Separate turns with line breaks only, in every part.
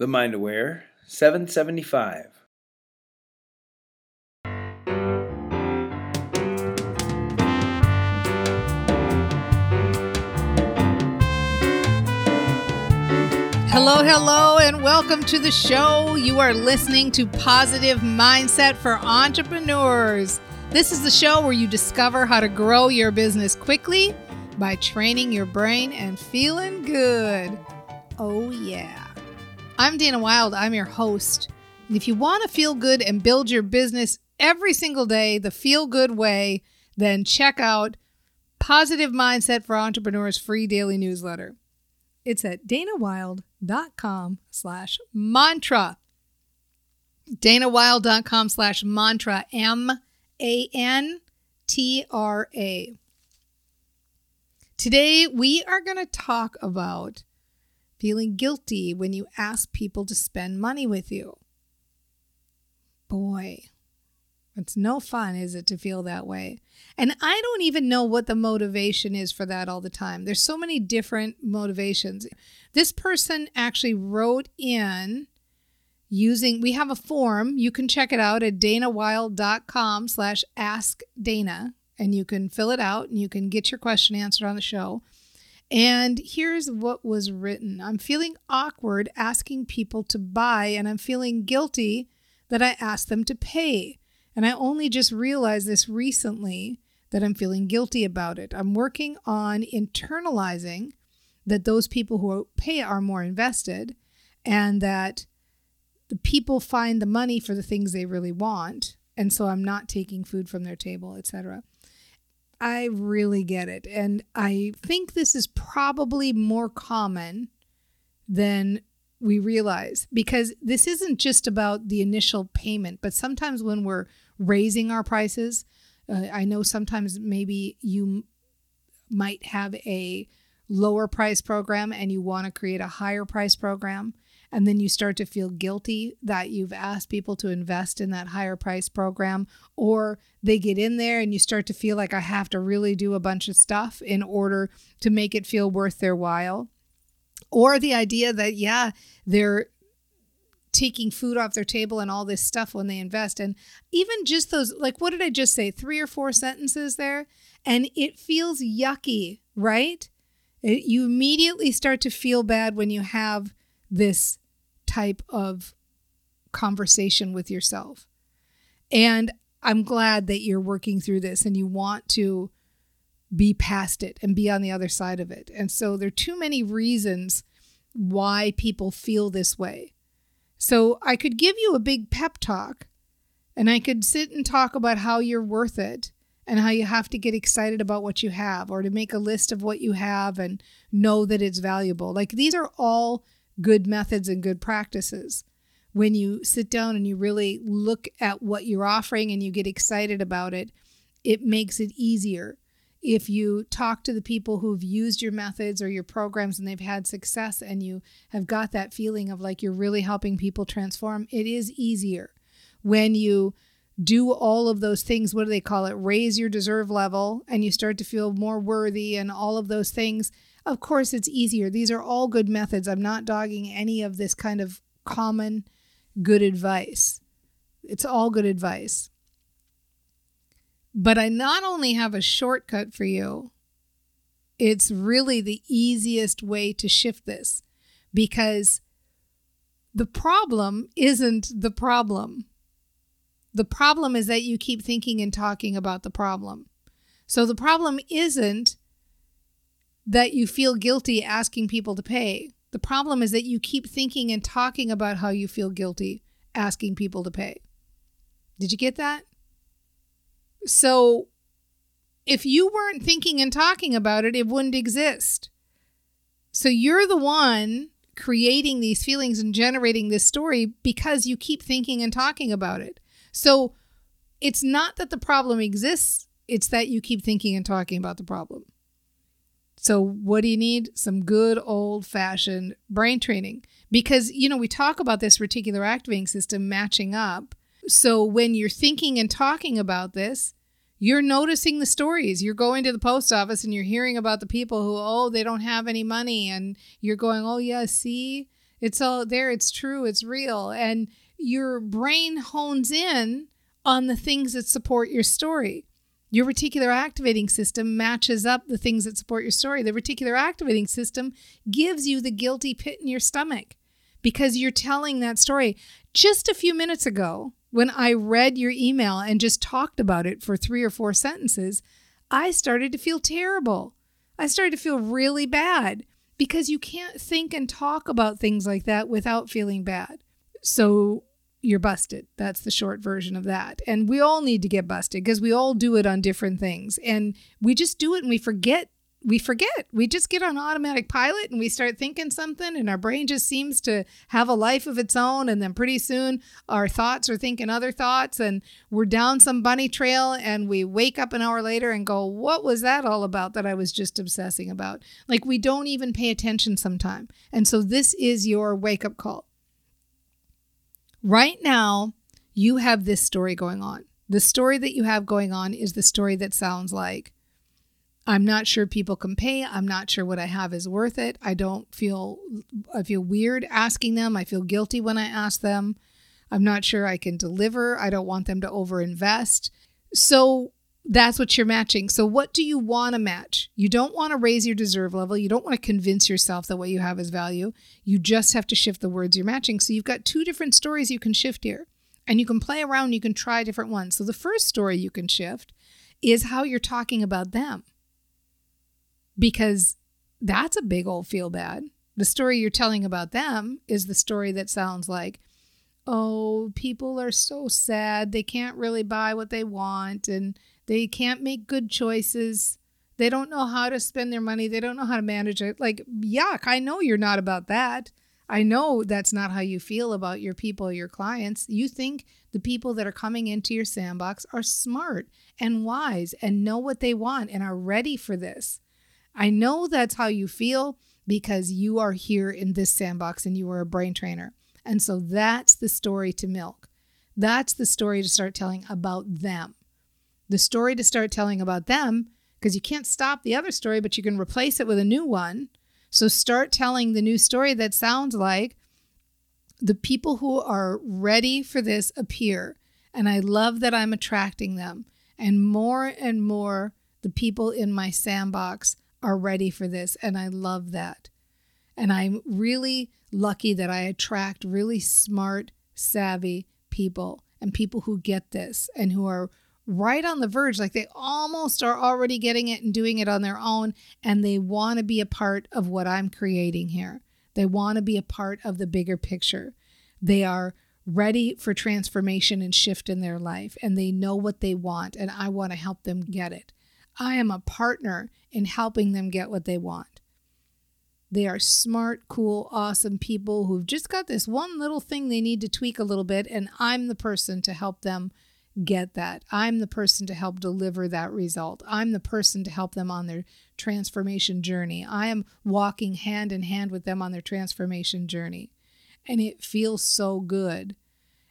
The Mind Aware 775.
Hello, hello, and welcome to the show. You are listening to Positive Mindset for Entrepreneurs. This is the show where you discover how to grow your business quickly by training your brain and feeling good. Oh, yeah. I'm Dana Wilde. I'm your host. And if you want to feel good and build your business every single day the feel good way, then check out Positive Mindset for Entrepreneurs free daily newsletter. It's at danawilde.com slash mantra. danawilde.com slash mantra. M A N T R A. Today, we are going to talk about feeling guilty when you ask people to spend money with you. Boy, it's no fun, is it, to feel that way? And I don't even know what the motivation is for that all the time. There's so many different motivations. This person actually wrote in using we have a form you can check it out at danawilde.com slash ask dana and you can fill it out and you can get your question answered on the show and here's what was written. I'm feeling awkward asking people to buy and i'm feeling guilty that i asked them to pay. And i only just realized this recently that i'm feeling guilty about it. I'm working on internalizing that those people who pay are more invested and that the people find the money for the things they really want. And so i'm not taking food from their table etc i really get it and i think this is probably more common than we realize because this isn't just about the initial payment but sometimes when we're raising our prices uh, i know sometimes maybe you might have a lower price program and you want to create a higher price program and then you start to feel guilty that you've asked people to invest in that higher price program or they get in there and you start to feel like I have to really do a bunch of stuff in order to make it feel worth their while. Or the idea that yeah they're taking food off their table and all this stuff when they invest. And even just those like what did I just say? Three or four sentences there? And it feels yucky right? It, you immediately start to feel bad when you have this type of conversation with yourself. And I'm glad that you're working through this and you want to be past it and be on the other side of it. And so there are too many reasons why people feel this way. So I could give you a big pep talk and I could sit and talk about how you're worth it and how you have to get excited about what you have or to make a list of what you have and know that it's valuable. Like these are all good methods and good practices. When you sit down and you really look at what you're offering and you get excited about it, it makes it easier. If you talk to the people who've used your methods or your programs and they've had success and you have got that feeling of like you're really helping people transform, it is easier. When you do all of those things, what do they call it? Raise your deserve level and you start to feel more worthy and all of those things of course, it's easier. These are all good methods. I'm not dogging any of this kind of common good advice. It's all good advice. But I not only have a shortcut for you, it's really the easiest way to shift this because the problem isn't the problem. The problem is that you keep thinking and talking about the problem. So the problem isn't that you feel guilty asking people to pay. The problem is that you keep thinking and talking about how you feel guilty asking people to pay. Did you get that? So, if you weren't thinking and talking about it, it wouldn't exist. So, you're the one creating these feelings and generating this story because you keep thinking and talking about it. So, it's not that the problem exists, it's that you keep thinking and talking about the problem. So, what do you need? Some good old fashioned brain training. Because, you know, we talk about this reticular activating system matching up. So, when you're thinking and talking about this, you're noticing the stories. You're going to the post office and you're hearing about the people who, oh, they don't have any money. And you're going, oh, yeah, see, It's all there. It's true. It's real. And your brain hones in on the things that support your story. Your reticular activating system matches up the things that support your story. The reticular activating system gives you the guilty pit in your stomach because you're telling that story. Just a few minutes ago, when I read your email and just talked about it for three or four sentences, I started to feel terrible. I started to feel really bad because you can't think and talk about things like that without feeling bad. So you're busted. That's the short version of that. And we all need to get busted because we all do it on different things. And we just do it and we forget we forget. We just get on automatic pilot and we start thinking something, and our brain just seems to have a life of its own. And then pretty soon, our thoughts are thinking other thoughts, and we're down some bunny trail, and we wake up an hour later and go, What was that all about that I was just obsessing about? Like we don't even pay attention sometime. And so, this is your wake up call. Right now, you have this story going on. The story that you have going on is the story that sounds like, I'm not sure people can pay. I'm not sure what I have is worth it. I don't feel I feel weird asking them. I feel guilty when I ask them. I'm not sure I can deliver. I don't want them to overinvest. So that's what you're matching. So what do you want to match? You don't want to raise your deserve level. You don't want to convince yourself that what you have is value. You just have to shift the words you're matching. So you've got two different stories you can shift here. And you can play around, you can try different ones. So the first story you can shift is how you're talking about them because that's a big old feel bad. The story you're telling about them is the story that sounds like, oh, people are so sad. They can't really buy what they want and they can't make good choices. They don't know how to spend their money. They don't know how to manage it. Like, yuck, I know you're not about that. I know that's not how you feel about your people, your clients. You think the people that are coming into your sandbox are smart and wise and know what they want and are ready for this. I know that's how you feel because you are here in this sandbox and you are a brain trainer. And so that's the story to milk. That's the story to start telling about them. The story to start telling about them, because you can't stop the other story, but you can replace it with a new one. So start telling the new story that sounds like the people who are ready for this appear. And I love that I'm attracting them. And more and more, the people in my sandbox are ready for this. And I love that. And I'm really lucky that I attract really smart, savvy people and people who get this and who are right on the verge. Like they almost are already getting it and doing it on their own. And they want to be a part of what I'm creating here. They want to be a part of the bigger picture. They are ready for transformation and shift in their life and they know what they want. And I want to help them get it. I am a partner in helping them get what they want. They are smart, cool, awesome people who've just got this one little thing they need to tweak a little bit, and I'm the person to help them get that. I'm the person to help deliver that result. I'm the person to help them on their transformation journey. I am walking hand in hand with them on their transformation journey. And it feels so good.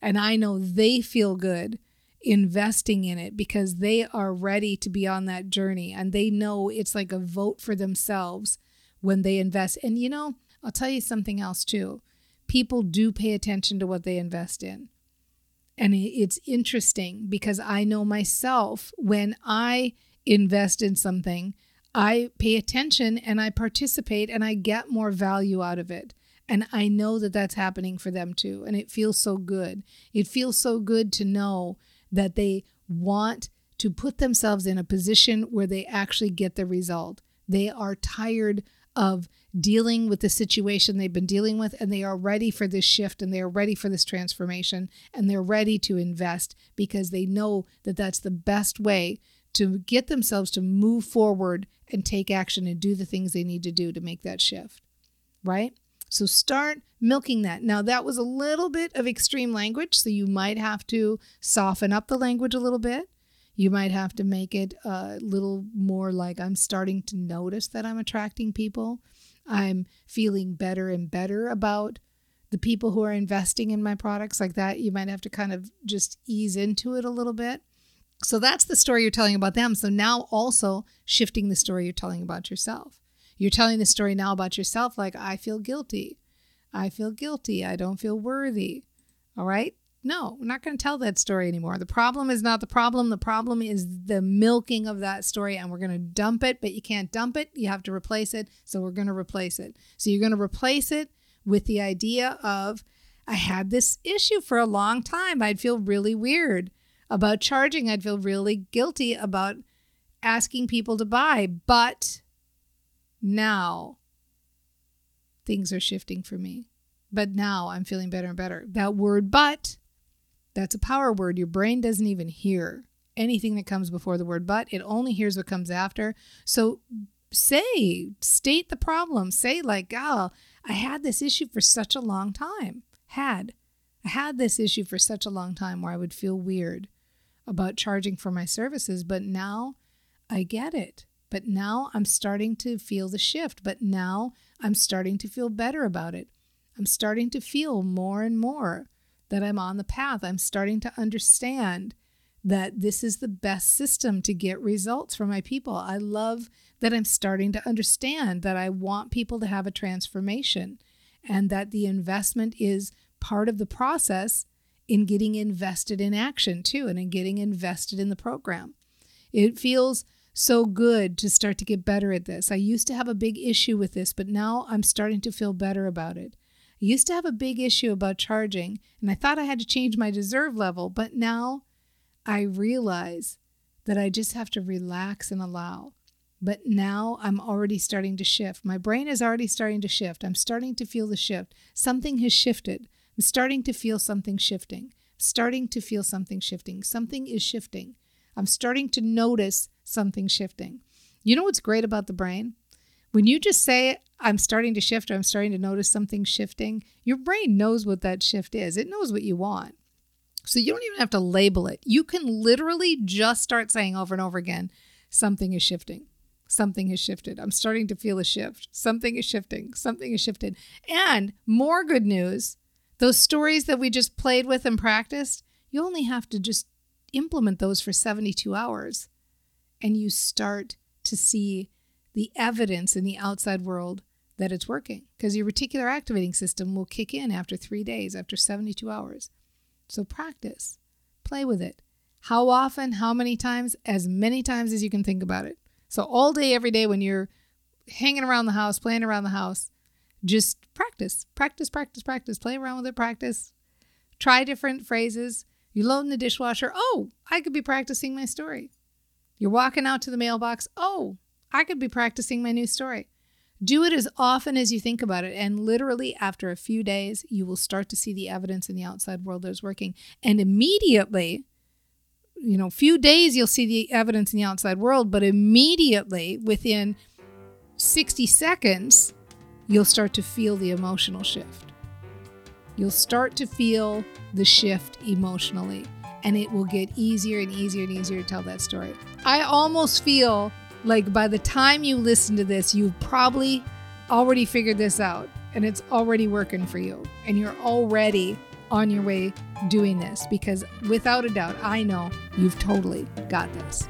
And I know they feel good investing in it because they are ready to be on that journey and they know it's like a vote for themselves when they invest. And you know, I'll tell you something else too. People do pay attention to what they invest in. And it's interesting because I know myself when I invest in something, I pay attention and I participate and I get more value out of it. And I know that that's happening for them too. And it feels so good. It feels so good to know that they want to put themselves in a position where they actually get the result. They are tired of dealing with the situation they've been dealing with and they are ready for this shift and they are ready for this transformation and they're ready to invest because they know that that's the best way to get themselves to move forward and take action and do the things they need to do to make that shift. Right? So start milking that. Now, that was a little bit of extreme language, so you might have to soften up the language a little bit. You might have to make it a little more like I'm starting to notice that I'm attracting people. I'm feeling better and better about the people who are investing in my products like that. You might have to kind of just ease into it a little bit. So that's the story you're telling about them. So now also shifting the story you're telling about yourself. You're telling the story now about yourself like, I feel guilty. I feel guilty. I don't feel worthy. All right? No, we're not going to tell that story anymore. The problem is not the problem. The problem is the milking of that story, and we're going to dump it, but you can't dump it. You have to replace it. So we're going to replace it. So you're going to replace it with the idea of, I had this issue for a long time. I'd feel really weird about charging. I'd feel really guilty about asking people to buy. But now things are shifting for me. But now I'm feeling better and better. That word, but, that's a power word. Your brain doesn't even hear anything that comes before the word but, it only hears what comes after. So say, state the problem. Say, like, oh, I had this issue for such a long time. Had. I had this issue for such a long time where I would feel weird about charging for my services, but now I get it. But now I'm starting to feel the shift. But now I'm starting to feel better about it. I'm starting to feel more and more that I'm on the path. I'm starting to understand that this is the best system to get results for my people. I love that I'm starting to understand that I want people to have a transformation and that the investment is part of the process in getting invested in action too and in getting invested in the program. It feels so good to start to get better at this. I used to have a big issue with this, but now I'm starting to feel better about it. Used to have a big issue about charging, and I thought I had to change my deserve level, but now I realize that I just have to relax and allow. But now I'm already starting to shift. My brain is already starting to shift. I'm starting to feel the shift. Something has shifted. I'm starting to feel something shifting. starting to feel something shifting. Something is shifting. I'm starting to notice something shifting. You know what's great about the brain? When you just say, I'm starting to shift or I'm starting to notice something shifting, your brain knows what that shift is. It knows what you want. So you don't even have to label it. You can literally just start saying over and over again, something is shifting. Something has shifted. I'm starting to feel a shift. Something is shifting. Something has shifted. And more good news those stories that we just played with and practiced, you only have to just implement those for 72 hours and you start to see the evidence in the outside world that it's working because your reticular activating system will kick in after three days, after 72 hours. So practice, play with it. How often, how many times? As many times as you can think about it. So, all day, every day, when you're hanging around the house, playing around the house, just practice, practice, practice, practice, play around with it, practice. Try different phrases. You load in the dishwasher. Oh, I could be practicing my story. You're walking out to the mailbox. Oh, I could be practicing my new story. Do it as often as you think about it. And literally, after a few days, you will start to see the evidence in the outside world that is working. And immediately, you know, few days, you'll see the evidence in the outside world, but immediately, within 60 seconds, you'll start to feel the emotional shift. You'll start to feel the shift emotionally, and it will get easier and easier and easier to tell that story. I almost feel like by the time you listen to this, you've probably already figured this out and it's already working for you. And you're already on your way doing this because without a doubt, I know you've totally got this.